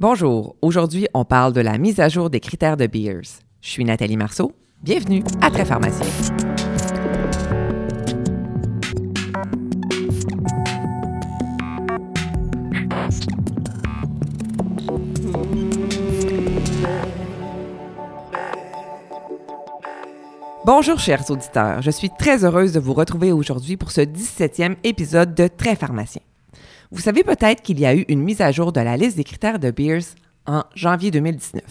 Bonjour, aujourd'hui on parle de la mise à jour des critères de Beers. Je suis Nathalie Marceau, bienvenue à Très Pharmacien. Bonjour chers auditeurs, je suis très heureuse de vous retrouver aujourd'hui pour ce 17e épisode de Très Pharmacien. Vous savez peut-être qu'il y a eu une mise à jour de la liste des critères de Beers en janvier 2019.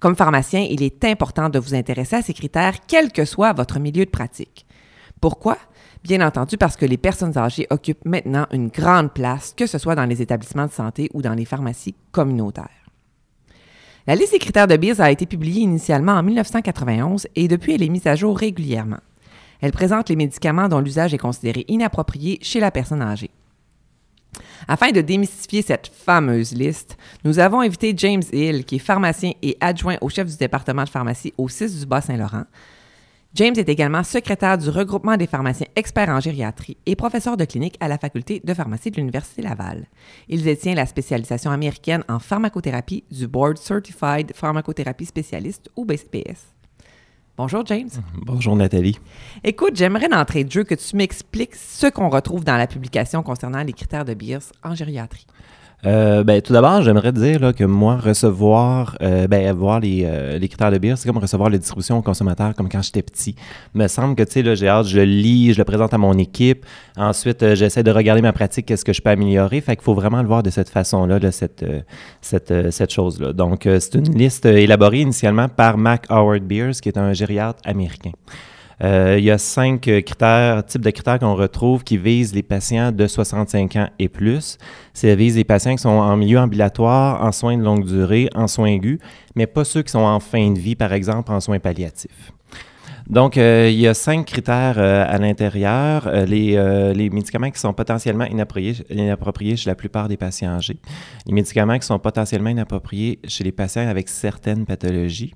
Comme pharmacien, il est important de vous intéresser à ces critères, quel que soit votre milieu de pratique. Pourquoi? Bien entendu parce que les personnes âgées occupent maintenant une grande place, que ce soit dans les établissements de santé ou dans les pharmacies communautaires. La liste des critères de Beers a été publiée initialement en 1991 et depuis elle est mise à jour régulièrement. Elle présente les médicaments dont l'usage est considéré inapproprié chez la personne âgée. Afin de démystifier cette fameuse liste, nous avons invité James Hill, qui est pharmacien et adjoint au chef du département de pharmacie au 6 du Bas-Saint-Laurent. James est également secrétaire du regroupement des pharmaciens experts en gériatrie et professeur de clinique à la faculté de pharmacie de l'Université Laval. Il détient la spécialisation américaine en pharmacothérapie du Board Certified Pharmacothérapie Spécialiste ou BCPS. Bonjour James. Bonjour Nathalie. Écoute, j'aimerais d'entrée de jeu que tu m'expliques ce qu'on retrouve dans la publication concernant les critères de Beers en gériatrie. Euh, ben, tout d'abord, j'aimerais dire là, que moi, recevoir, euh, ben, voir les, euh, les, critères de bière, c'est comme recevoir les distributions aux consommateurs comme quand j'étais petit. Me semble que, tu sais, là, j'ai hâte, je le lis, je le présente à mon équipe. Ensuite, euh, j'essaie de regarder ma pratique, qu'est-ce que je peux améliorer. Fait qu'il faut vraiment le voir de cette façon-là, de cette, cette, cette chose-là. Donc, c'est une liste élaborée initialement par Mac Howard Beers, qui est un gériatre américain. Euh, il y a cinq critères, types de critères qu'on retrouve qui visent les patients de 65 ans et plus. Ça vise les patients qui sont en milieu ambulatoire, en soins de longue durée, en soins aigus, mais pas ceux qui sont en fin de vie, par exemple, en soins palliatifs. Donc, euh, il y a cinq critères euh, à l'intérieur. Euh, les, euh, les, médicaments qui sont potentiellement inappropriés, inappropriés chez la plupart des patients âgés. Les médicaments qui sont potentiellement inappropriés chez les patients avec certaines pathologies.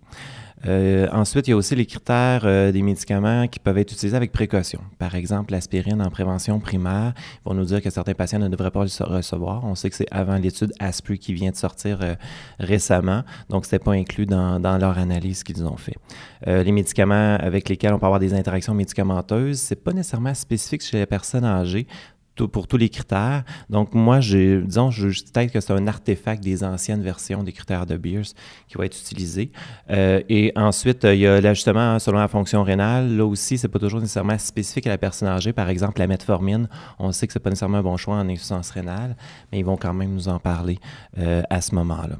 Euh, ensuite, il y a aussi les critères euh, des médicaments qui peuvent être utilisés avec précaution. Par exemple, l'aspirine en prévention primaire, vont nous dire que certains patients ne devraient pas le recevoir. On sait que c'est avant l'étude ASPRI qui vient de sortir euh, récemment, donc ce n'était pas inclus dans, dans, leur analyse qu'ils ont fait. Euh, les médicaments avec lesquels on peut avoir des interactions médicamenteuses, c'est pas nécessairement spécifique chez les personnes âgées pour tous les critères. Donc, moi, j'ai, disons, je peut-être que c'est un artefact des anciennes versions des critères de Beers qui va être utilisé. Euh, et ensuite, il y a l'ajustement selon la fonction rénale. Là aussi, c'est pas toujours nécessairement spécifique à la personne âgée. Par exemple, la metformine, on sait que c'est pas nécessairement un bon choix en insuffisance rénale, mais ils vont quand même nous en parler euh, à ce moment-là.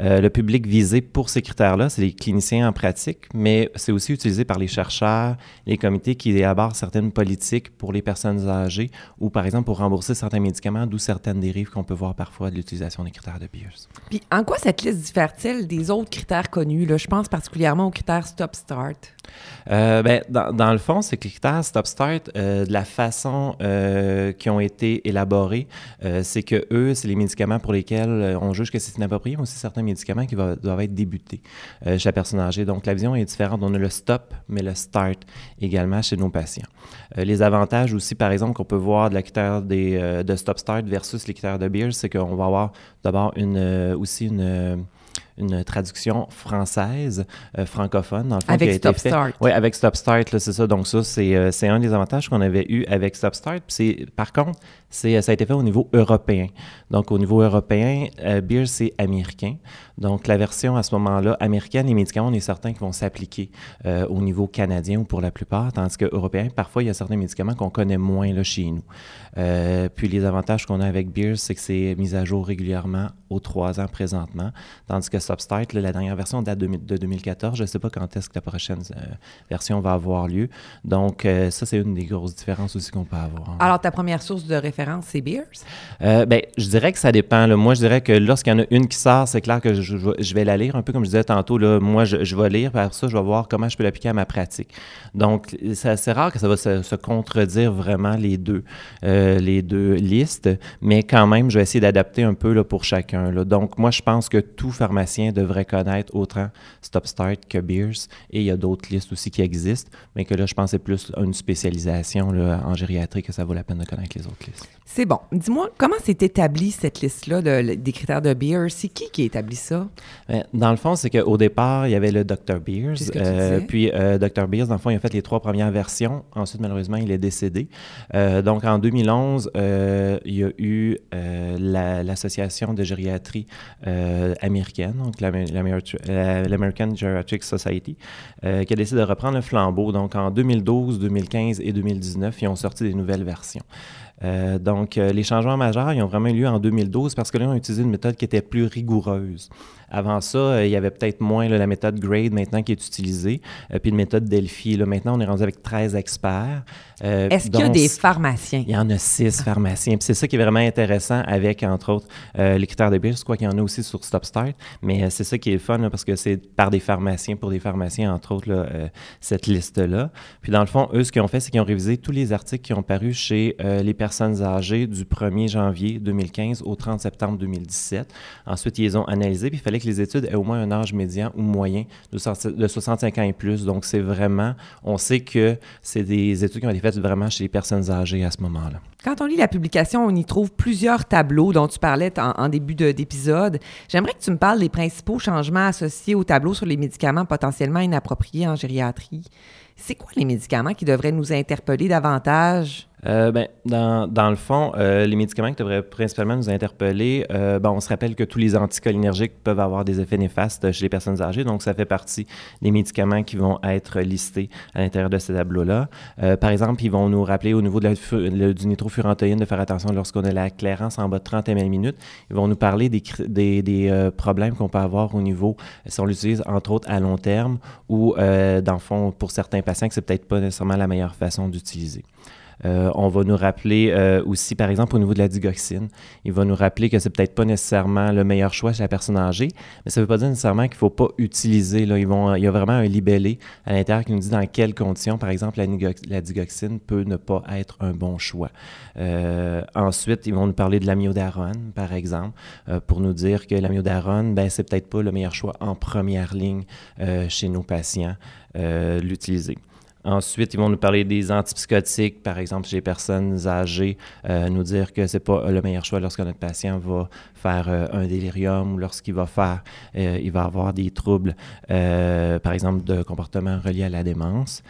Euh, le public visé pour ces critères-là, c'est les cliniciens en pratique, mais c'est aussi utilisé par les chercheurs, les comités qui élaborent certaines politiques pour les personnes âgées ou, par exemple, pour rembourser certains médicaments, d'où certaines dérives qu'on peut voir parfois de l'utilisation des critères de Beers. Puis en quoi cette liste diffère-t-elle des autres critères connus? Là? Je pense particulièrement aux critères stop-start. Euh, ben, dans, dans, le fond, les critères stop-start, euh, de la façon euh, qui ont été élaborés, euh, c'est que eux, c'est les médicaments pour lesquels on juge que c'est inapproprié, mais aussi certains médicaments qui va, doivent être débutés chez la personne âgée. Donc la vision est différente. On a le stop, mais le start également chez nos patients. les avantages aussi, par exemple, qu'on peut voir de la critère des, de stop-start versus les de Beers, c'est qu'on va avoir d'abord une, aussi une une traduction française, euh, francophone, dans le fond, avec qui a Stop été fait. Start. Oui, avec Stop Start, c'est ça. Donc ça, c'est euh, un des avantages qu'on avait eu avec Stop Start. Par contre, ça a été fait au niveau européen. Donc, au niveau européen, euh, Beer, c'est américain. Donc, la version à ce moment-là américaine, les médicaments, on est certain qu'ils vont s'appliquer euh, au niveau canadien ou pour la plupart, tandis que européen, parfois, il y a certains médicaments qu'on connaît moins là, chez nous. Euh, puis, les avantages qu'on a avec Beer, c'est que c'est mis à jour régulièrement aux trois ans présentement, tandis que Substart, là, la dernière version date de, de 2014. Je ne sais pas quand est-ce que la prochaine euh, version va avoir lieu. Donc, euh, ça, c'est une des grosses différences aussi qu'on peut avoir. Alors, ta première source de référence, c'est Beers? Euh, ben, je dirais que ça dépend. Là. Moi, je dirais que lorsqu'il y en a une qui sort, c'est clair que je, vais la lire, un peu comme je disais tantôt. Là, moi, je, je vais lire, puis après ça, je vais voir comment je peux l'appliquer à ma pratique. Donc, c'est assez rare que ça va se, se contredire vraiment les deux, euh, les deux listes, mais quand même, je vais essayer d'adapter un peu là, pour chacun. Là. Donc, moi, je pense que tout pharmacien pharmaciens devraient connaître autant Stop Start que Beers. Et il y a d'autres listes aussi qui existent, mais que là, je pense c'est plus une spécialisation là, en gériatrie que ça vaut la peine de connaître les autres listes. C'est bon. Dis-moi, comment s'est établie cette liste-là de, des critères de Beers? C'est qui qui a établi ça? Ben, dans le fond, c'est qu'au départ, il y avait le Dr. Beers. Euh, puis euh, Dr. Beers, dans le fond, il a fait les trois premières versions. Ensuite, malheureusement, il est décédé. Euh, donc, en 2011, euh, il y a eu la- l'Association de gériatrie américaine, donc l'Amer- l'Amer- la- l'American Geriatric Society, euh, qui a décidé de reprendre le flambeau. Donc, en 2012, 2015 et 2019, ils ont sorti des nouvelles versions. Euh, donc, euh, les changements majeurs, ils ont vraiment eu lieu en 2012 parce que là, on a utilisé une méthode qui était plus rigoureuse. Avant ça, euh, il y avait peut-être moins là, la méthode GRADE maintenant qui est utilisée, puis une méthode Delphi. Là, maintenant, on est rendu avec 13 experts. Est-ce qu'il y a des pharmaciens? il y en a six pharmaciens. Puis c'est ça qui est vraiment intéressant avec, entre autres, les critères de Beers. Je crois qu'il y en a aussi sur Stop Start. Mais c'est ça qui est le fun, là, parce que c'est par des pharmaciens, pour des pharmaciens, entre autres, là, cette liste-là. Puis dans le fond, eux, ce qu'ils ont fait, c'est qu'ils ont révisé tous les articles qui ont paru chez les personnes âgées du 1er janvier 2015 au 30 septembre 2017. Ensuite, ils les ont analysés. Puis il fallait que les études aient au moins un âge médian ou moyen de, sorti- de 65 ans et plus. Donc, c'est vraiment, on sait que c'est des études qui ont été faites vraiment chez les personnes âgées à ce moment-là. Quand on lit la publication, on y trouve plusieurs tableaux dont tu parlais en, en début de- d'épisode. J'aimerais que tu me parles des principaux changements associés au tableau sur les médicaments potentiellement inappropriés en gériatrie. C'est quoi les médicaments qui devraient nous interpeller davantage? Euh, ben, dans, dans le fond, euh, les médicaments qui devraient principalement nous interpeller, euh, ben, on se rappelle que tous les anticholinergiques peuvent avoir des effets néfastes chez les personnes âgées, donc ça fait partie des médicaments qui vont être listés à l'intérieur de ces tableaux-là. Euh, par exemple, ils vont nous rappeler au niveau du nitrofurantoïne de faire attention lorsqu'on a la clairance en bas de 30 ml minutes. Ils vont nous parler des, des, des, euh, problèmes qu'on peut avoir au niveau, si on l'utilise entre autres à long terme ou euh, dans le fond, pour certains patients, que c'est peut-être pas nécessairement la meilleure façon d'utiliser. Euh, on va nous rappeler euh, aussi, par exemple, au niveau de la digoxine, il va nous rappeler que c'est peut-être pas nécessairement le meilleur choix chez la personne âgée, mais ça ne veut pas dire nécessairement qu'il ne faut pas utiliser. Là, il y a vraiment un libellé à l'intérieur qui nous dit dans quelles conditions, par exemple, la, digoxine peut ne pas être un bon choix. Euh, ensuite, ils vont nous parler de l'amiodarone, par exemple, pour nous dire que l'amiodarone, ben, c'est peut-être pas le meilleur choix en première ligne chez nos patients, l'utiliser. Ensuite, ils vont nous parler des antipsychotiques, par exemple, chez les personnes âgées, euh, nous dire que c'est pas le meilleur choix lorsque notre patient va faire euh, un délirium ou lorsqu'il va faire, euh, il va avoir des troubles, par exemple, de comportement relié à la démence.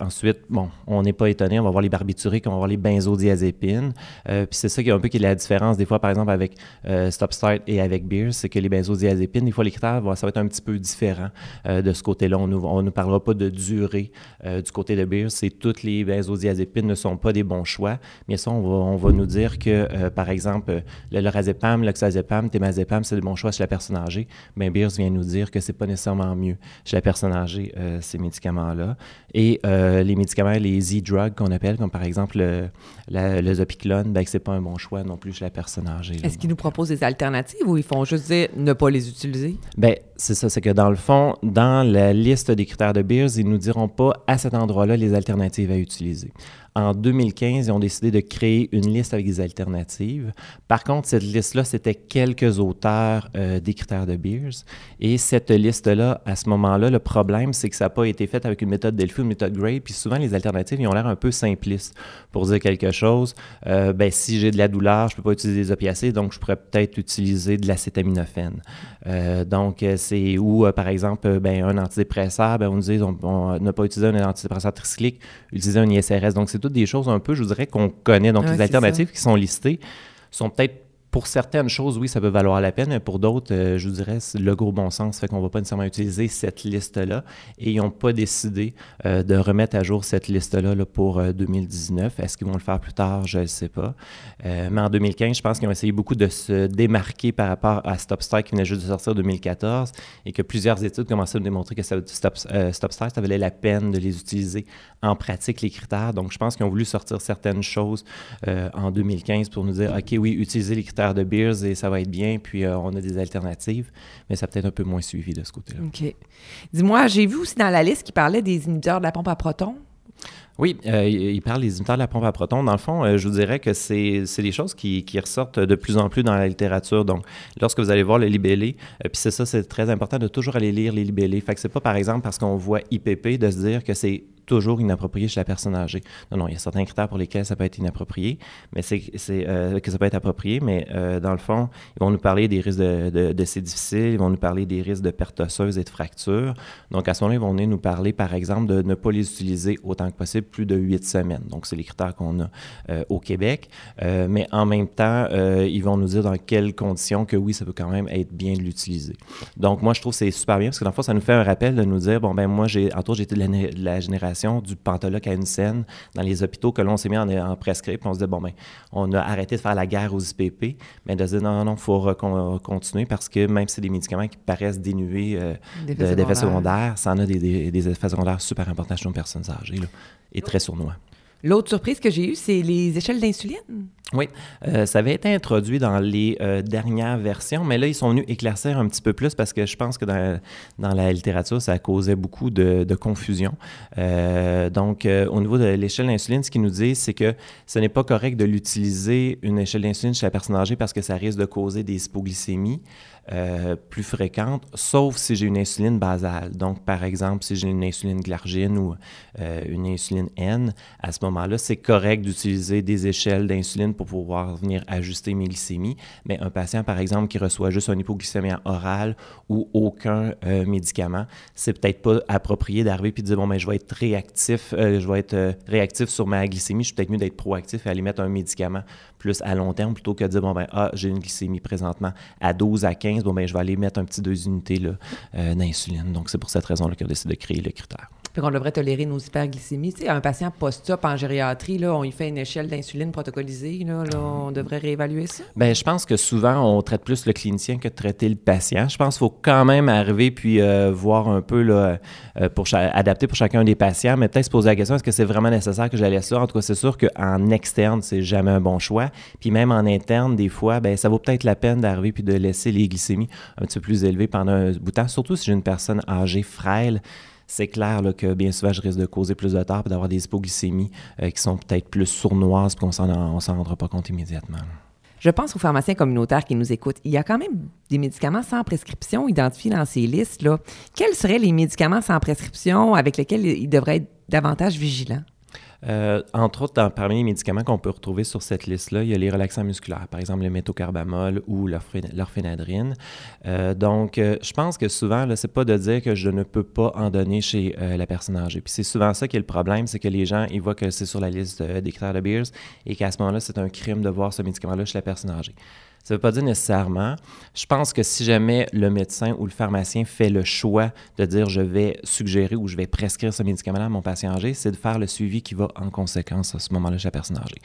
Ensuite, bon, on n'est pas étonné, on va voir les barbituriques, on va voir les benzodiazépines. Puis c'est ça qui est un peu qui est la différence, des fois, par exemple, avec Stop Start et avec Beers, c'est que les benzodiazépines, des fois, les critères, ça va être un petit peu différent de ce côté-là. On ne nous parlera pas de durée euh, du côté de Beers. C'est toutes les benzodiazépines ne sont pas des bons choix. Mais ça, on va, on va nous dire que, euh, par exemple, le lorazépam, l'oxazépam, temazépam, c'est des bons choix chez la personne âgée. Mais Beers vient nous dire que c'est pas nécessairement mieux chez la personne âgée, euh, ces médicaments-là. Et les médicaments, les Z-drugs qu'on appelle, comme par exemple le, la- le Zopiclone, ben, c'est pas un bon choix non plus chez la personne âgée. Est-ce qu'ils nous proposent des alternatives ou ils font juste dire ne pas les utiliser? Ben, c'est ça, c'est que dans le fond, dans la liste des critères de Beers, ils nous diront pas à cet endroit-là les alternatives à utiliser. En 2015, ils ont décidé de créer une liste avec des alternatives. Par contre, cette liste-là, c'était quelques auteurs euh, des critères de Beers. Et cette liste-là, à ce moment-là, le problème, c'est que ça n'a pas été fait avec une méthode Delphi ou une méthode Gray. Puis souvent, les alternatives, ils ont l'air un peu simplistes. Pour dire quelque chose, euh, ben, si j'ai de la douleur, je ne peux pas utiliser des opiacés, donc je pourrais peut-être utiliser de l'acétaminophène. Euh, donc, euh, c'est où, par exemple, ben, un antidépresseur, ben, on nous dit on, on n'a pas utilisé un antidépresseur tricyclique, utiliser un ISRS. Donc, c'est toutes des choses un peu, je vous dirais, qu'on connaît. Donc, Ouais, les alternatives qui sont listées sont peut-être pour certaines choses, oui, ça peut valoir la peine, pour d'autres, euh, je vous dirais, le gros bon sens fait qu'on ne va pas nécessairement utiliser cette liste-là. Et ils n'ont pas décidé euh, de remettre à jour cette liste-là là, pour euh, 2019. Est-ce qu'ils vont le faire plus tard? Je ne sais pas. Euh, mais en 2015, je pense qu'ils ont essayé beaucoup de se démarquer par rapport à Stop Start qui venait juste de sortir en 2014 et que plusieurs études commençaient à démontrer que Stop, euh, Stop ça valait la peine de les utiliser en pratique, les critères. Donc, je pense qu'ils ont voulu sortir certaines choses euh, en 2015 pour nous dire, OK, oui, utilisez les critères de Beers et ça va être bien, puis euh, on a des alternatives, mais ça a peut-être un peu moins suivi de ce côté-là. OK. Dis-moi, j'ai vu aussi dans la liste qui parlait des inhibiteurs de la pompe à protons. Oui, euh, il parle des inhibiteurs de la pompe à protons. Dans le fond, euh, je vous dirais que c'est des choses qui, qui, ressortent de plus en plus dans la littérature. Donc, lorsque vous allez voir le libellé, euh, puis c'est ça, c'est très important de toujours aller lire les libellés. Fait que c'est pas, par exemple, parce qu'on voit IPP de se dire que c'est toujours inapproprié chez la personne âgée. Non, non, il y a certains critères pour lesquels ça peut être inapproprié, mais c'est euh, que ça peut être approprié, mais euh, dans le fond, ils vont nous parler des risques de, de, de c'est difficile, ils vont nous parler des risques de perte osseuse et de fractures. Donc, à ce moment-là, ils vont venir nous parler, par exemple, de ne pas les utiliser autant que possible plus de huit semaines. Donc, c'est les critères qu'on a euh, au Québec. Mais en même temps, ils vont nous dire dans quelles conditions que oui, ça peut quand même être bien de l'utiliser. Donc, moi, je trouve que c'est super bien parce que dans le fond, ça nous fait un rappel de nous dire, bon, ben moi, j'ai, en tout j'étais de de la génération du Pantoloc à une scène dans les hôpitaux que l'on s'est mis en, en prescript. On se dit, bon, ben, on a arrêté de faire la guerre aux IPP, mais de se dire, non, non, il faut continuer parce que même si c'est des médicaments qui paraissent dénués euh, d'effets secondaires, ça en a des, des, des, effets secondaires super importants chez une personnes âgées là, et très sournois. L'autre surprise que j'ai eue, c'est les échelles d'insuline. Oui, euh, ça avait été introduit dans les euh, dernières versions, mais là, ils sont venus éclaircir un petit peu plus parce que je pense que dans, la littérature, ça causait beaucoup de, confusion. Euh, donc, au niveau de l'échelle d'insuline, ce qu'ils nous disent, c'est que ce n'est pas correct de l'utiliser, une échelle d'insuline chez la personne âgée, parce que ça risque de causer des hypoglycémies. Euh, plus fréquentes, sauf si j'ai une insuline basale. Donc, par exemple, si j'ai une insuline glargine ou euh, une insuline N, à ce moment-là, c'est correct d'utiliser des échelles d'insuline pour pouvoir venir ajuster mes glycémies. Mais un patient, par exemple, qui reçoit juste un hypoglycémie oral ou aucun euh, médicament, c'est peut-être pas approprié d'arriver puis de dire bon ben je vais être réactif, je vais être réactif sur ma glycémie. Je suis peut-être mieux d'être proactif et aller mettre un médicament plus à long terme plutôt que de dire bon ben ah j'ai une glycémie présentement à 12 à 15, bon ben je vais aller mettre un petit deux unités là, d'insuline. Donc c'est pour cette raison là qu'on décide de créer le critère. Puis qu'on devrait tolérer nos hyperglycémies. Tu sais, un patient post-op en gériatrie, là, on lui fait une échelle d'insuline protocolisée. Là, là, on devrait réévaluer ça? Bien, je pense que souvent, on traite plus le clinicien que de traiter le patient. Je pense qu'il faut quand même arriver puis euh, voir un peu, là, euh, pour adapter pour chacun des patients, mais peut-être se poser la question, est-ce que c'est vraiment nécessaire que j'allais ça? En tout cas, c'est sûr qu'en externe, c'est jamais un bon choix. Puis même en interne, des fois, ben ça vaut peut-être la peine d'arriver puis de laisser les glycémies un petit peu plus élevées pendant un bout de temps, surtout si j'ai une personne âgée, frêle c'est clair que bien souvent, je risque de causer plus de tort et d'avoir des hypoglycémies euh, qui sont peut-être plus sournoises qu'on ne s'en rendra pas compte immédiatement. Je pense aux pharmaciens communautaires qui nous écoutent. Il y a quand même des médicaments sans prescription identifiés dans ces listes. Là. Quels seraient les médicaments sans prescription avec lesquels ils devraient être davantage vigilants? Euh, entre autres, parmi les médicaments qu'on peut retrouver sur cette liste-là, il y a les relaxants musculaires, par exemple le méthocarbamol ou l'orphénadrine. Euh, donc, euh, je pense que souvent, ce n'est pas de dire que je ne peux pas en donner chez la personne âgée. Puis c'est souvent ça qui est le problème, c'est que les gens, ils voient que c'est sur la liste des critères de Beers et qu'à ce moment-là, c'est un crime de voir ce médicament-là chez la personne âgée. Ça ne veut pas dire nécessairement. Je pense que si jamais le médecin ou le pharmacien fait le choix de dire je vais suggérer ou je vais prescrire ce médicament-là à mon patient âgé, c'est de faire le suivi qui va en conséquence à ce moment-là chez la personne âgée.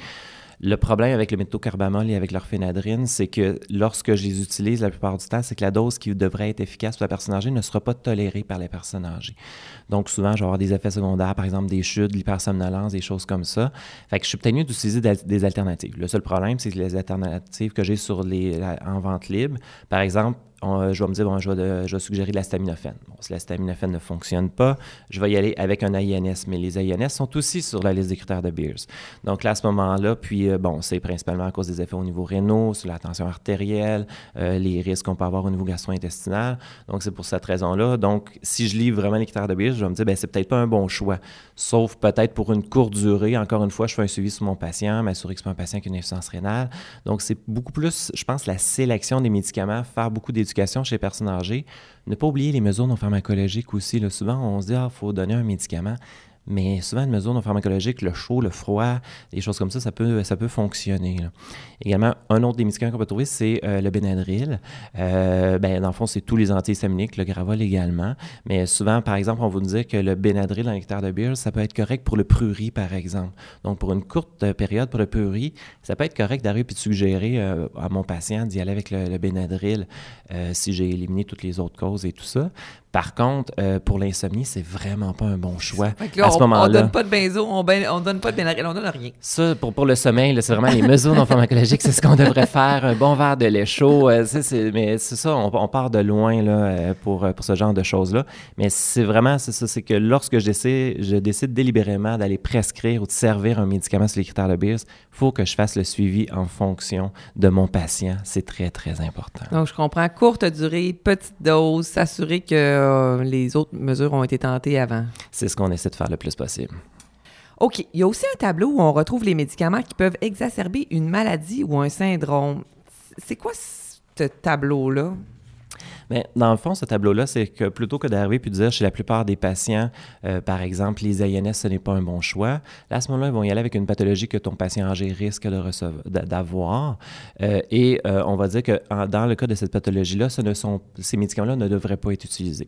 Le problème avec le méthocarbamol et avec l'orphénadrine, c'est que lorsque je les utilise la plupart du temps, c'est que la dose qui devrait être efficace pour la personne âgée ne sera pas tolérée par les personnes âgées. Donc souvent, je vais avoir des effets secondaires, par exemple des chutes, de l'hypersomnolence, des choses comme ça. Fait que je suis peut-être d'utiliser des alternatives. Le seul problème, c'est que les alternatives que j'ai sur les en vente libre, par exemple, je vais me dire, bon, je vais, suggérer de l'acétaminophène. Bon, si l'acétaminophène ne fonctionne pas, je vais y aller avec un AINS. Mais les AINS sont aussi sur la liste des critères de Beers. Donc là, à ce moment-là, puis euh, bon, c'est principalement à cause des effets au niveau rénal, sur la tension artérielle, euh, les risques qu'on peut avoir au niveau gastro-intestinal. Donc c'est pour cette raison-là. Donc si je lis vraiment les critères de Beers, je vais me dire, ben c'est peut-être pas un bon choix. Sauf peut-être pour une courte durée. Encore une fois, je fais un suivi sur mon patient, m'assurer que c'est pas un patient qui a une insuffisance rénale. Donc c'est beaucoup plus, je pense, la sélection des médicaments, faire beaucoup chez les personnes âgées. Ne pas oublier les mesures non pharmacologiques aussi. Souvent, on se dit, ah, il faut donner un médicament. Mais souvent, une mesure non pharmacologique, le chaud, le froid, des choses comme ça, ça peut, ça peut fonctionner. Également, un autre des médicaments qu'on peut trouver, c'est euh, le Benadryl. Euh, ben, dans le fond, c'est tous les antihistaminiques, le Gravol également. Mais souvent, par exemple, on va nous dire que le Benadryl en hectare de Beers, ça peut être correct pour le prurit, par exemple. Donc, pour une courte période pour le prurit, ça peut être correct d'arriver et de suggérer euh, à mon patient d'y aller avec le, le Benadryl si j'ai éliminé toutes les autres causes et tout ça. Par contre, euh, pour l'insomnie, c'est vraiment pas un bon choix Fait que là, à ce on, on moment-là. donne pas de benzo, on, ben- on donne pas de Benadryl, on donne rien. Ça, pour, pour le sommeil, c'est vraiment les mesures non pharmacologiques, c'est ce qu'on devrait faire. Un bon verre de lait chaud, euh, mais c'est ça, on, on part de loin là, euh, pour, euh, pour ce genre de choses-là. Mais c'est vraiment, c'est ça, c'est que lorsque je décide, je décide délibérément d'aller prescrire ou de servir un médicament sur les critères de Beers, il faut que je fasse le suivi en fonction de mon patient. C'est très, très important. Donc, je comprends. Courte durée, petite dose, s'assurer que euh, les autres mesures ont été tentées avant. C'est ce qu'on essaie de faire le plus possible. OK. Il y a aussi un tableau où on retrouve les médicaments qui peuvent exacerber une maladie ou un syndrome. C'est quoi ce tableau-là? Mais dans le fond, ce tableau-là, c'est que plutôt que d'arriver puis de dire chez la plupart des patients, euh, par exemple, les INS, ce n'est pas un bon choix, là, à ce moment-là, ils vont y aller avec une pathologie que ton patient âgé risque d'avoir. Euh, et euh, on va dire que dans le cas de cette pathologie-là, ces médicaments-là ne devraient pas être utilisés.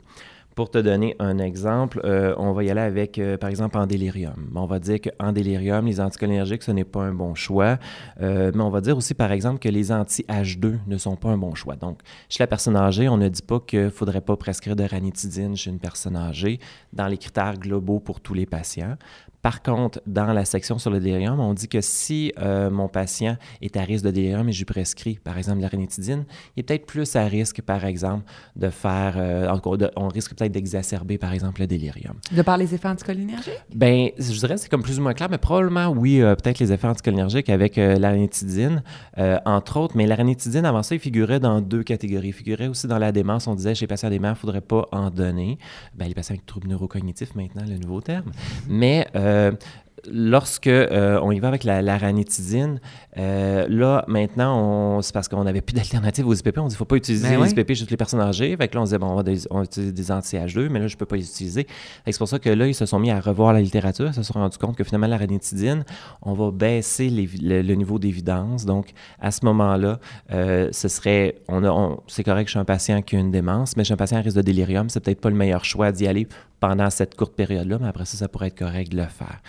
Pour te donner un exemple, euh, on va y aller avec, euh, par exemple, en délirium. On va dire qu'en délirium, les anticholinergiques, ce n'est pas un bon choix. Euh, mais on va dire aussi, par exemple, que les anti-H2 ne sont pas un bon choix. Donc, chez la personne âgée, on ne dit pas qu'il ne faudrait pas prescrire de ranitidine chez une personne âgée dans les critères globaux pour tous les patients. Par contre, dans la section sur le délirium, on dit que si euh, mon patient est à risque de délirium et je lui prescris, par exemple, de la ranitidine, il est peut-être plus à risque, par exemple, de faire, euh, de- on risque peut-être d'exacerber, par exemple, le délirium. De par les effets anticholinergiques? Ben, je dirais que c'est comme plus ou moins clair, mais probablement, oui, euh, peut-être les effets anticholinergiques avec euh, la entre autres. Mais la avant ça, il figurait dans deux catégories. Il figurait aussi dans la démence. On disait chez les patients déments, il ne faudrait pas en donner. Ben, les patients avec troubles neurocognitifs, maintenant, le nouveau terme. Mais lorsque euh, on y va avec la, la ranitidine, euh, là, maintenant, c'est parce qu'on n'avait plus d'alternative aux IPP. On dit qu'il ne faut pas utiliser Ben les oui. IPP juste les personnes âgées. Fait que là, on disait, bon, on va, des- on des anti-H2, mais là, je ne peux pas les utiliser. C'est pour ça que là, ils se sont mis à revoir la littérature. Ils se sont rendus compte que finalement, la ranitidine, on va baisser les- le, le niveau d'évidence. Donc, à ce moment-là, euh, ce serait, on a, on- c'est correct que je suis un patient qui a une démence, mais je suis un patient à risque de délirium. C'est peut-être pas le meilleur choix d'y aller pendant cette courte période-là, mais après ça, ça pourrait être correct de le faire.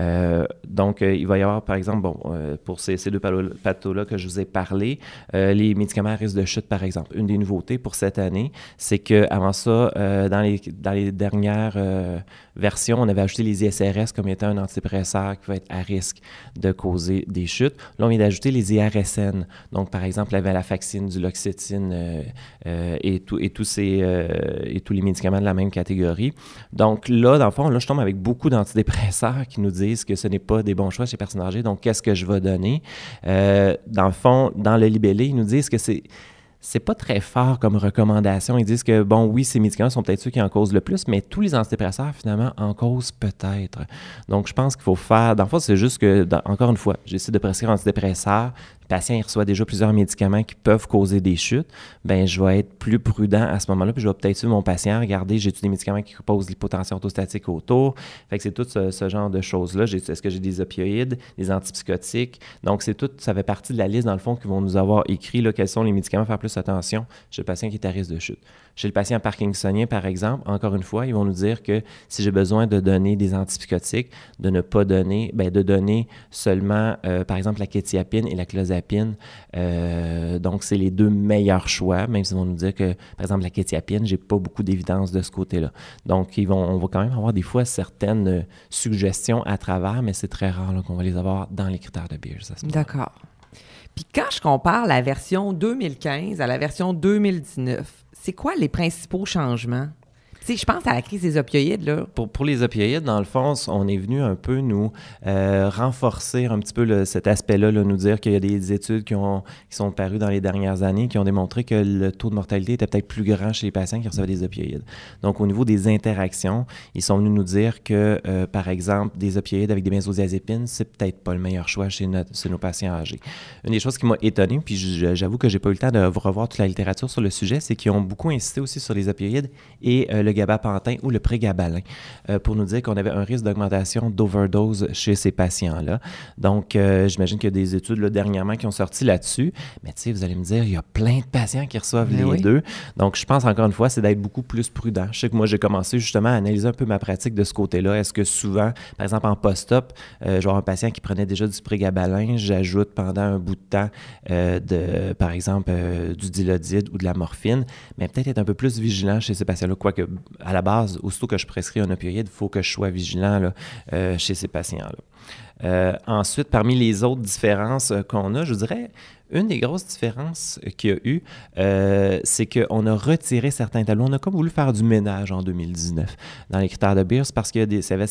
Euh, donc, euh, il va y avoir, par exemple, bon, euh, pour ces, ces deux pathos-là que je vous ai parlé, les médicaments à risque de chute, par exemple. Une des nouveautés pour cette année, c'est qu'avant ça, dans, les, dans les dernières versions, on avait ajouté les ISRS comme étant un antidépresseur qui va être à risque de causer des chutes. Là, on vient d'ajouter les IRSN. Donc, par exemple, la venlafaxine, du loxétine et, tout- et, tous ces, et tous les médicaments de la même catégorie. Donc là, dans le fond, là, je tombe avec beaucoup d'antidépresseurs qui nous disent que ce n'est pas des bons choix chez personnes âgées. Donc, qu'est-ce que je vais donner? Euh, dans le fond, dans le libellé, ils nous disent que c'est c'est pas très fort comme recommandation. Ils disent que, bon, oui, ces médicaments sont peut-être ceux qui en causent le plus, mais tous les antidépresseurs, finalement, en causent peut-être. Donc, je pense qu'il faut faire. Dans le fond, c'est juste que, encore une fois, j'essaie de prescrire un antidépresseur. Le patient, il reçoit déjà plusieurs médicaments qui peuvent causer des chutes. Ben, je vais être plus prudent à ce moment-là, puis je vais peut-être suivre mon patient. Regardez, j'ai des médicaments qui causent l'hypotension orthostatique autour? Fait que c'est tout ce, genre de choses-là. Est-ce que j'ai des opioïdes, des antipsychotiques? Donc, c'est tout, ça fait partie de la liste, dans le fond, qui vont nous avoir écrit quels sont les médicaments à faire plus attention chez le patient qui est à risque de chute. Chez le patient parkinsonien, par exemple, encore une fois, ils vont nous dire que si j'ai besoin de donner des antipsychotiques, de ne pas donner, ben, de donner seulement, euh, par exemple, la kétiapine et la clozapine. Euh, donc, c'est les deux meilleurs choix, même s'ils vont nous dire que, par exemple, la kétiapine, j'ai pas beaucoup d'évidence de ce côté-là. Donc, ils vont, on va quand même avoir des fois certaines suggestions à travers, mais c'est très rare qu'on va les avoir dans les critères de Beers. D'accord. Puis quand je compare la version 2015 à la version 2019, c'est quoi les principaux changements? Sais, je pense à la crise des opioïdes, là. Pour, pour les opioïdes, dans le fond, on est venu un peu nous euh, renforcer un petit peu cet aspect-là, là, nous dire qu'il y a des études qui, ont, qui sont parues dans les dernières années qui ont démontré que le taux de mortalité était peut-être plus grand chez les patients qui recevaient des opioïdes. Donc, au niveau des interactions, ils sont venus nous dire que, euh, par exemple, des opioïdes avec des benzodiazépines, c'est peut-être pas le meilleur choix chez, notre- chez nos patients âgés. Une des choses qui m'a étonné, puis j'avoue que j'ai pas eu le temps de revoir toute la littérature sur le sujet, c'est qu'ils ont beaucoup insisté aussi sur les opioïdes et euh, le gabapentin ou le prégabalin pour nous dire qu'on avait un risque d'augmentation d'overdose chez ces patients-là. Donc, j'imagine qu'il y a des études là, dernièrement qui ont sorti là-dessus. Mais tu sais, vous allez me dire, il y a plein de patients qui reçoivent Ben les deux. Donc, je pense encore une fois, c'est d'être beaucoup plus prudent. Je sais que moi, j'ai commencé justement à analyser un peu ma pratique de ce côté-là. Est-ce que souvent, par exemple, en post-op, euh, genre un patient qui prenait déjà du prégabalin, j'ajoute pendant un bout de temps, euh, de, par exemple, euh, du dilodide ou de la morphine, mais peut-être être un peu plus vigilant chez ces patients-là. Quoique, à la base, aussitôt que je prescris un opioïde, il faut que je sois vigilant là, euh, chez ces patients-là. Euh, ensuite, parmi les autres différences euh, qu'on a, je vous dirais, une des grosses différences qu'il y a eu, c'est qu'on a retiré certains tableaux. On a comme voulu faire du ménage en 2019 dans les critères de Beers parce qu'il y, avait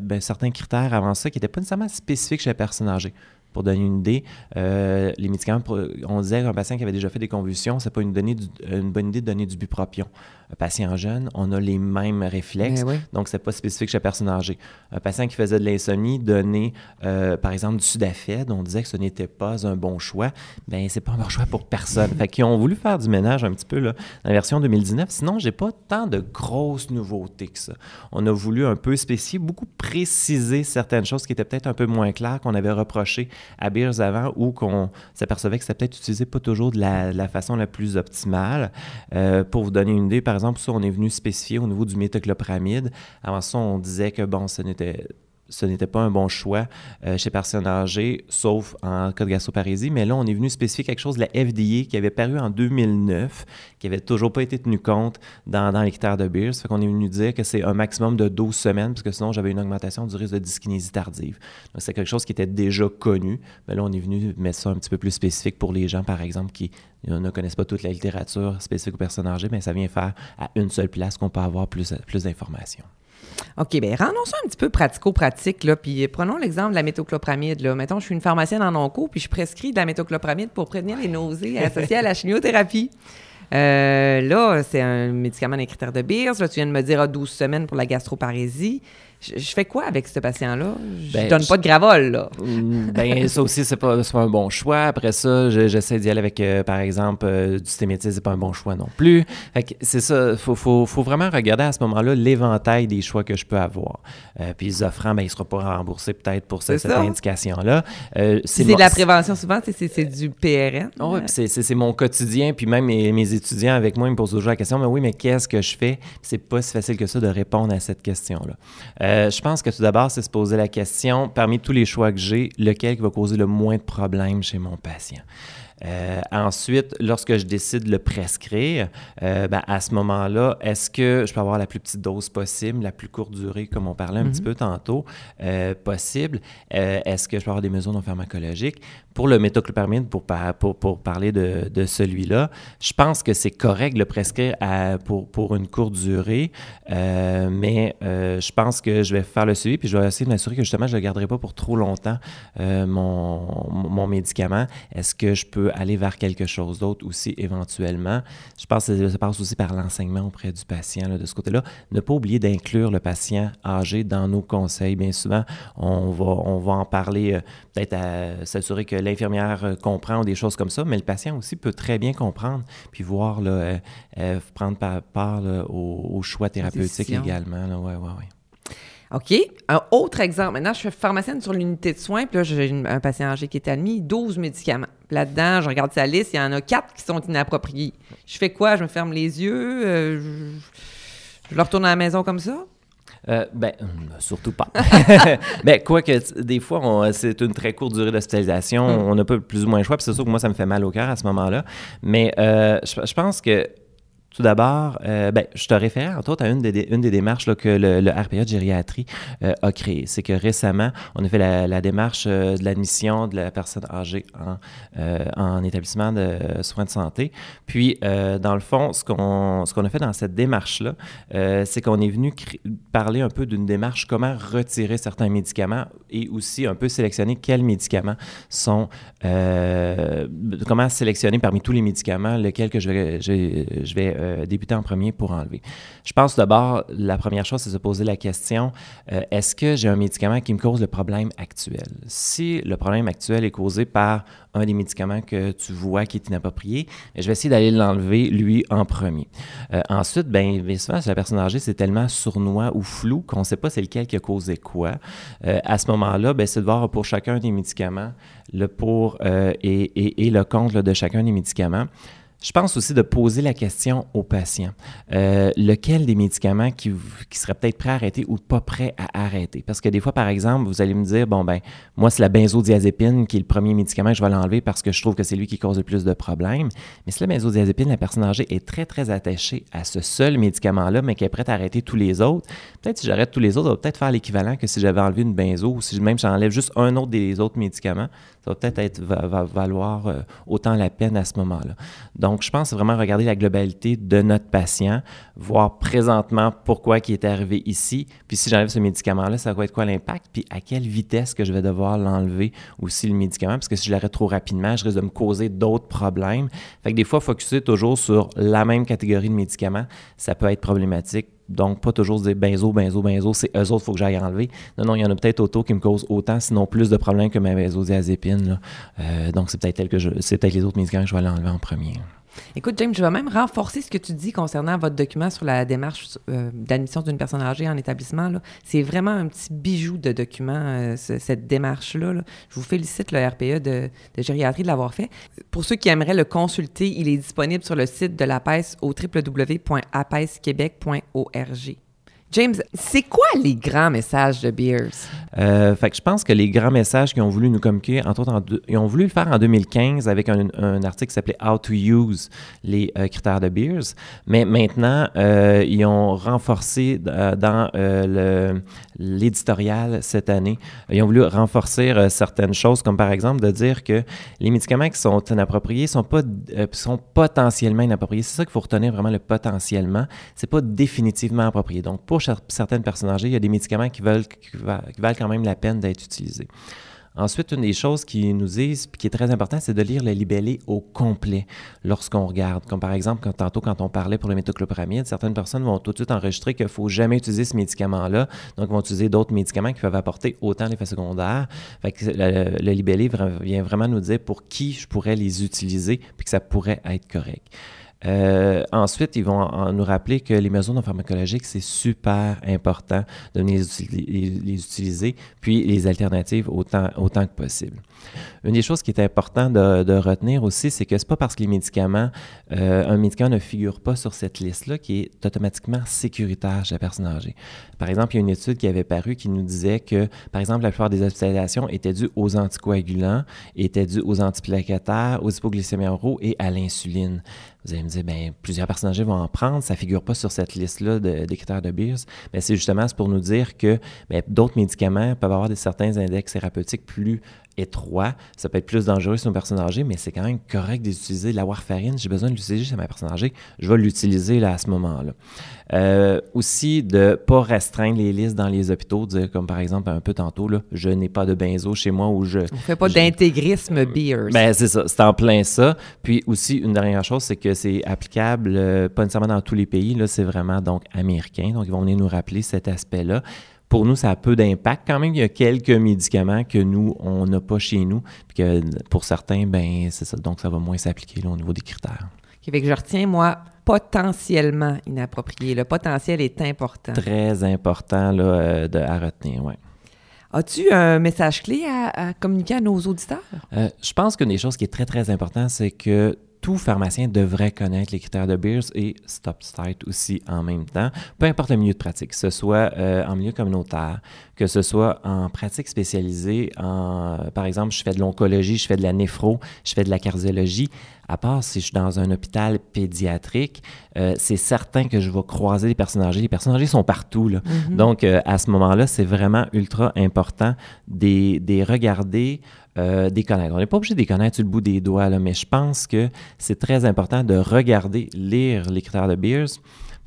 ben, certains critères avant ça qui n'étaient pas nécessairement spécifiques chez la personne âgée. Pour donner une idée, les médicaments, on disait qu'un patient qui avait déjà fait des convulsions, c'est pas une, une bonne idée de donner du bupropion. Un patient jeune, on a les mêmes réflexes. Ben oui. Donc, c'est pas spécifique chez la personne âgée. Un patient qui faisait de l'insomnie, donner, euh, par exemple, du Sudafed, on disait que ce n'était pas un bon choix. Ben, c'est pas un bon choix pour personne. fait qu'ils ont voulu faire du ménage un petit peu là, dans la version 2019. Sinon, j'ai pas tant de grosses nouveautés que ça. On a voulu un peu spécifier, beaucoup préciser certaines choses qui étaient peut-être un peu moins claires qu'on avait reproché à Beers avant ou qu'on s'apercevait que c'était peut-être utilisé pas toujours de la, de la façon la plus optimale. Euh, pour vous donner une idée, par exemple, ça, on est venu spécifier au niveau du méthoclopramide. Avant ça, on disait que, bon, ce n'était ce n'était pas un bon choix euh, chez personnes âgées, sauf en cas de gastroparésie. Mais là, on est venu spécifier quelque chose de la FDA qui avait paru en 2009, qui avait toujours pas été tenu compte dans, dans les critères de Beers. Fait qu'on est venu dire que c'est un maximum de 12 semaines, parce que sinon, j'avais une augmentation du risque de dyskinésie tardive. Donc, c'est quelque chose qui était déjà connu. Mais là, on est venu mettre ça un petit peu plus spécifique pour les gens, par exemple, qui ne connaissent pas toute la littérature spécifique aux personnes âgées, mais ça vient faire à une seule place qu'on peut avoir plus, plus d'informations. OK, bien, rendons ça un petit peu pratico-pratique, là, puis prenons l'exemple de la méthoclopramide, là. Mettons, je suis une pharmacienne en onco, puis je prescris de la méthoclopramide pour prévenir les nausées associées à la chimiothérapie. Euh, là, c'est un médicament des critères de Beers. Là, tu viens de me dire ah, 12 semaines pour la gastroparésie. Je, je fais quoi avec ce patient-là? Je Ben, donne pas de gravol, là. Mm, ben, ça aussi, c'est pas, pas un bon choix. Après ça, je- j'essaie d'y aller avec, euh, par exemple, euh, du stémétisme, c'est pas un bon choix non plus. C'est ça, faut, faut, faut vraiment regarder à ce moment-là l'éventail des choix que je peux avoir. Euh, puis les offrants, ben, il sera pas remboursé peut-être pour cette, indication-là. C'est de la prévention, souvent, c'est- du PRN. Ouais, puis c'est- mon quotidien, puis même mes, mes étudiants avec moi, ils me posent toujours la question, mais oui, mais qu'est-ce que je fais? C'est pas si facile que ça de répondre à cette question-là. Euh, je pense que tout d'abord, c'est se poser la question, parmi tous les choix que j'ai, lequel va causer le moins de problèmes chez mon patient? Euh, ensuite, lorsque je décide de le prescrire, euh, ben, à ce moment-là, est-ce que je peux avoir la plus petite dose possible, la plus courte durée, comme on parlait un petit peu tantôt, euh, possible? Est-ce que je peux avoir des mesures non pharmacologiques? Pour le méthoclopramide, pour, pour, pour parler de, de celui-là, je pense que c'est correct de le prescrire à- pour, pour une courte durée, mais je pense que je vais faire le suivi, puis je vais essayer de m'assurer que justement, je ne le garderai pas pour trop longtemps, mon, mon médicament. Est-ce que je peux aller vers quelque chose d'autre aussi éventuellement? Je pense que ça passe aussi par l'enseignement auprès du patient là, de ce côté-là. Ne pas oublier d'inclure le patient âgé dans nos conseils. Bien souvent, on va, on va en parler, euh, peut-être à s'assurer que l'infirmière euh, comprend ou des choses comme ça, mais le patient aussi peut très bien comprendre, puis voir, là, euh, euh, prendre par- part là, au, au choix thérapeutique également. Là. Ouais, ouais, ouais. OK? Un autre exemple. Maintenant, je suis pharmacienne sur l'unité de soins, puis là, j'ai un patient âgé qui est admis, 12 médicaments. Puis Là-dedans, je regarde sa liste, il y en a quatre qui sont inappropriés. Je fais quoi? Je me ferme les yeux? euh, je, je le retourne à la maison comme ça? Euh, ben, hum, surtout pas. ben, quoique, des fois, c'est une très courte durée d'hospitalisation. Mm. On n'a pas plus ou moins le choix. Puis c'est sûr que moi, ça me fait mal au cœur à ce moment-là. Mais euh, je, je pense que, tout d'abord, euh, ben, je te réfère, entre autres, à une des, une des démarches que le, RPA de gériatrie euh, a créée. C'est que récemment, on a fait la, démarche euh, de l'admission de la personne âgée en, en établissement de soins de santé. Puis, dans le fond, ce qu'on a fait dans cette démarche-là, c'est qu'on est venu parler un peu d'une démarche comment retirer certains médicaments et aussi un peu sélectionner quels médicaments sont, comment sélectionner parmi tous les médicaments lequel que je vais euh, euh, en premier pour enlever? Je pense d'abord, la première chose, c'est se poser la question, euh, est-ce que j'ai un médicament qui me cause le problème actuel? Si le problème actuel est causé par un des médicaments que tu vois qui est inapproprié, je vais essayer d'aller l'enlever, lui, en premier. Euh, ensuite, bien, bien souvent, chez la personne âgée, c'est tellement sournois ou flou qu'on ne sait pas c'est lequel qui a causé quoi. à ce moment-là, ben, c'est de voir pour chacun des médicaments le pour et, le contre de chacun des médicaments. Je pense aussi de poser la question aux patients. Euh, lequel des médicaments qui, serait peut-être prêt à arrêter ou pas prêt à arrêter? Parce que des fois, par exemple, vous allez me dire, bon, ben, moi, c'est la benzodiazépine qui est le premier médicament je vais l'enlever parce que je trouve que c'est lui qui cause le plus de problèmes. Mais si la benzodiazépine, la personne âgée est très, très attachée à ce seul médicament-là, mais qui est prête à arrêter tous les autres, peut-être si j'arrête tous les autres, ça va peut-être faire l'équivalent que si j'avais enlevé une benzo ou si même j'enlève juste un autre des autres médicaments, ça va peut-être être, va, valoir euh, autant la peine à ce moment-là. Donc, je pense vraiment regarder la globalité de notre patient, voir présentement pourquoi il est arrivé ici, puis si j'enlève ce médicament-là, ça va être quoi l'impact, puis à quelle vitesse que je vais devoir l'enlever aussi le médicament, parce que si je l'arrête trop rapidement, je risque de me causer d'autres problèmes. Fait que des fois, focuser toujours sur la même catégorie de médicaments, ça peut être problématique donc, pas toujours dire benzo, benzo, benzo, c'est eux autres, faut que j'aille enlever. Non, non, il y en a peut-être autour qui me causent autant, sinon plus de problèmes que ma benzodiazépine. Euh, donc, c'est peut-être que les autres médicaments que je vais aller enlever en premier. Écoute, James, je vais même renforcer ce que tu dis concernant votre document sur la démarche euh, d'admission d'une personne âgée en établissement. C'est vraiment un petit bijou de document, euh, cette démarche-là. Je vous félicite, le RPE de, de gériatrie, de l'avoir fait. Pour ceux qui aimeraient le consulter, il est disponible sur le site de l'APES au www.apesquebec.org. James, c'est quoi les grands messages de Beers? Euh, fait que je pense que les grands messages qu'ils ont voulu nous communiquer, entre autres, ils ont voulu le faire en 2015 avec un, article qui s'appelait How to Use les euh, critères de Beers. Mais maintenant, euh, ils ont renforcé dans l'éditorial cette année, ils ont voulu renforcer certaines choses, comme par exemple de dire que les médicaments qui sont inappropriés sont, pas, potentiellement inappropriés. C'est ça qu'il faut retenir vraiment le potentiellement. C'est pas définitivement approprié. Donc, pour certaines personnes âgées, il y a des médicaments qui, valent quand même la peine d'être utilisés. Ensuite, une des choses qui nous disent, puis qui est très important, c'est de lire le libellé au complet lorsqu'on regarde. Comme par exemple, tantôt, quand on parlait pour le méthoclopramide, certaines personnes vont tout de suite enregistrer qu'il ne faut jamais utiliser ce médicament-là, donc vont utiliser d'autres médicaments qui peuvent apporter autant d'effets secondaires. Le, le libellé vient vraiment nous dire pour qui je pourrais les utiliser, puis que ça pourrait être correct. Euh, ensuite, ils vont nous rappeler que les mesures non pharmacologiques, c'est super important de les, utiliser, puis les alternatives autant, que possible. Une des choses qui est importante de, retenir aussi, c'est que ce n'est pas parce que les médicaments, euh, un médicament ne figure pas sur cette liste-là qui est automatiquement sécuritaire chez la personne âgée. Par exemple, il y a une étude qui avait paru qui nous disait que, par exemple, la plupart des hospitalisations étaient dues aux anticoagulants, étaient dues aux antiplaquettaires, aux hypoglycémies oraux et à l'insuline. Vous allez me dire, bien, plusieurs personnes âgées vont en prendre, ça ne figure pas sur cette liste-là de, des critères de Beers. Mais c'est justement pour nous dire que ben, d'autres médicaments peuvent avoir des, certains index thérapeutiques plus étroit. Ça peut être plus dangereux sur une personne âgée, mais c'est quand même correct d'utiliser la warfarine. J'ai besoin de l'utiliser chez ma personne âgée. Je vais l'utiliser là, à ce moment-là. Euh, aussi, de ne pas restreindre les listes dans les hôpitaux, dire comme par exemple un peu tantôt, là, je n'ai pas de benzo chez moi ou je. On ne fait pas d'intégrisme beers. Ben, c'est ça, c'est en plein ça. Puis aussi, une dernière chose, c'est que c'est applicable, euh, pas nécessairement dans tous les pays, là, c'est vraiment donc américain. Donc, ils vont venir nous rappeler cet aspect-là. Pour nous, ça a peu d'impact. Quand même, il y a quelques médicaments que nous, on n'a pas chez nous. Puis que pour certains, ben c'est ça. Donc, ça va moins s'appliquer au niveau des critères. Que je retiens, moi, potentiellement inapproprié. Le potentiel est important. Très important là, euh, de, à retenir, oui. As-tu un message clé à, communiquer à nos auditeurs? Euh, je pense qu'une des choses qui est très, très importante, c'est que tout pharmacien devrait connaître les critères de Beers et Stop Start aussi en même temps, peu importe le milieu de pratique, que ce soit euh, en milieu communautaire, que ce soit en pratique spécialisée, en, par exemple, je fais de l'oncologie, je fais de la néphro, je fais de la cardiologie, à part si je suis dans un hôpital pédiatrique, euh, c'est certain que je vais croiser des personnes âgées. Les personnes âgées sont partout. Là. Mm-hmm. Donc, euh, à ce moment-là, c'est vraiment ultra important de les regarder, euh, des. On n'est pas obligé de les connaître sur le bout des doigts, là, mais je pense que c'est très important de regarder, lire les critères de Beers,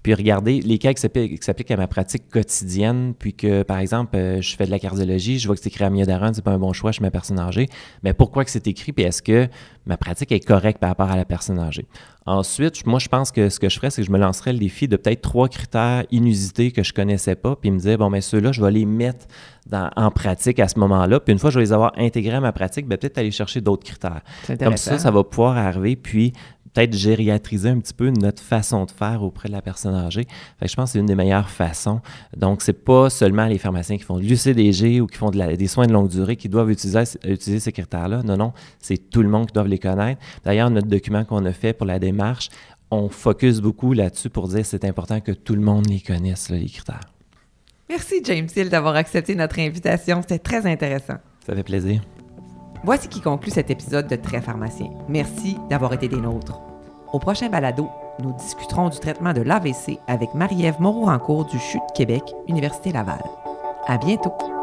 puis regarder lesquels qui s'appliquent à ma pratique quotidienne, puis que, par exemple, euh, je fais de la cardiologie, je vois que c'est écrit à Daron, c'est pas un bon choix chez ma personne âgée, mais pourquoi que c'est écrit, puis est-ce que ma pratique est correcte par rapport à la personne âgée? Ensuite, moi, je pense que ce que je ferais, c'est que je me lancerais le défi de peut-être trois critères inusités que je connaissais pas, puis me dire, bon, mais ceux-là, je vais les mettre en pratique à ce moment-là. Puis une fois que je vais les avoir intégrés à ma pratique, ben, peut-être aller chercher d'autres critères. Comme ça, ça va pouvoir arriver, puis peut-être gériatriser un petit peu notre façon de faire auprès de la personne âgée. Fait je pense que c'est une des meilleures façons. Donc, c'est pas seulement les pharmaciens qui font de l'UCDG ou qui font des soins de longue durée qui doivent utiliser, utiliser ces critères-là. Non, non, c'est tout le monde qui doit les connaître. D'ailleurs, notre document qu'on a fait pour la démarche, on focus beaucoup là-dessus pour dire que c'est important que tout le monde les connaisse, les critères. Merci, James Hill, d'avoir accepté notre invitation. C'était très intéressant. Ça fait plaisir. Voici qui conclut cet épisode de Très pharmacien. Merci d'avoir été des nôtres. Au prochain balado, nous discuterons du traitement de l'AVC avec Marie-Ève Moreau-Rancourt du CHUT Québec, Université Laval. À bientôt!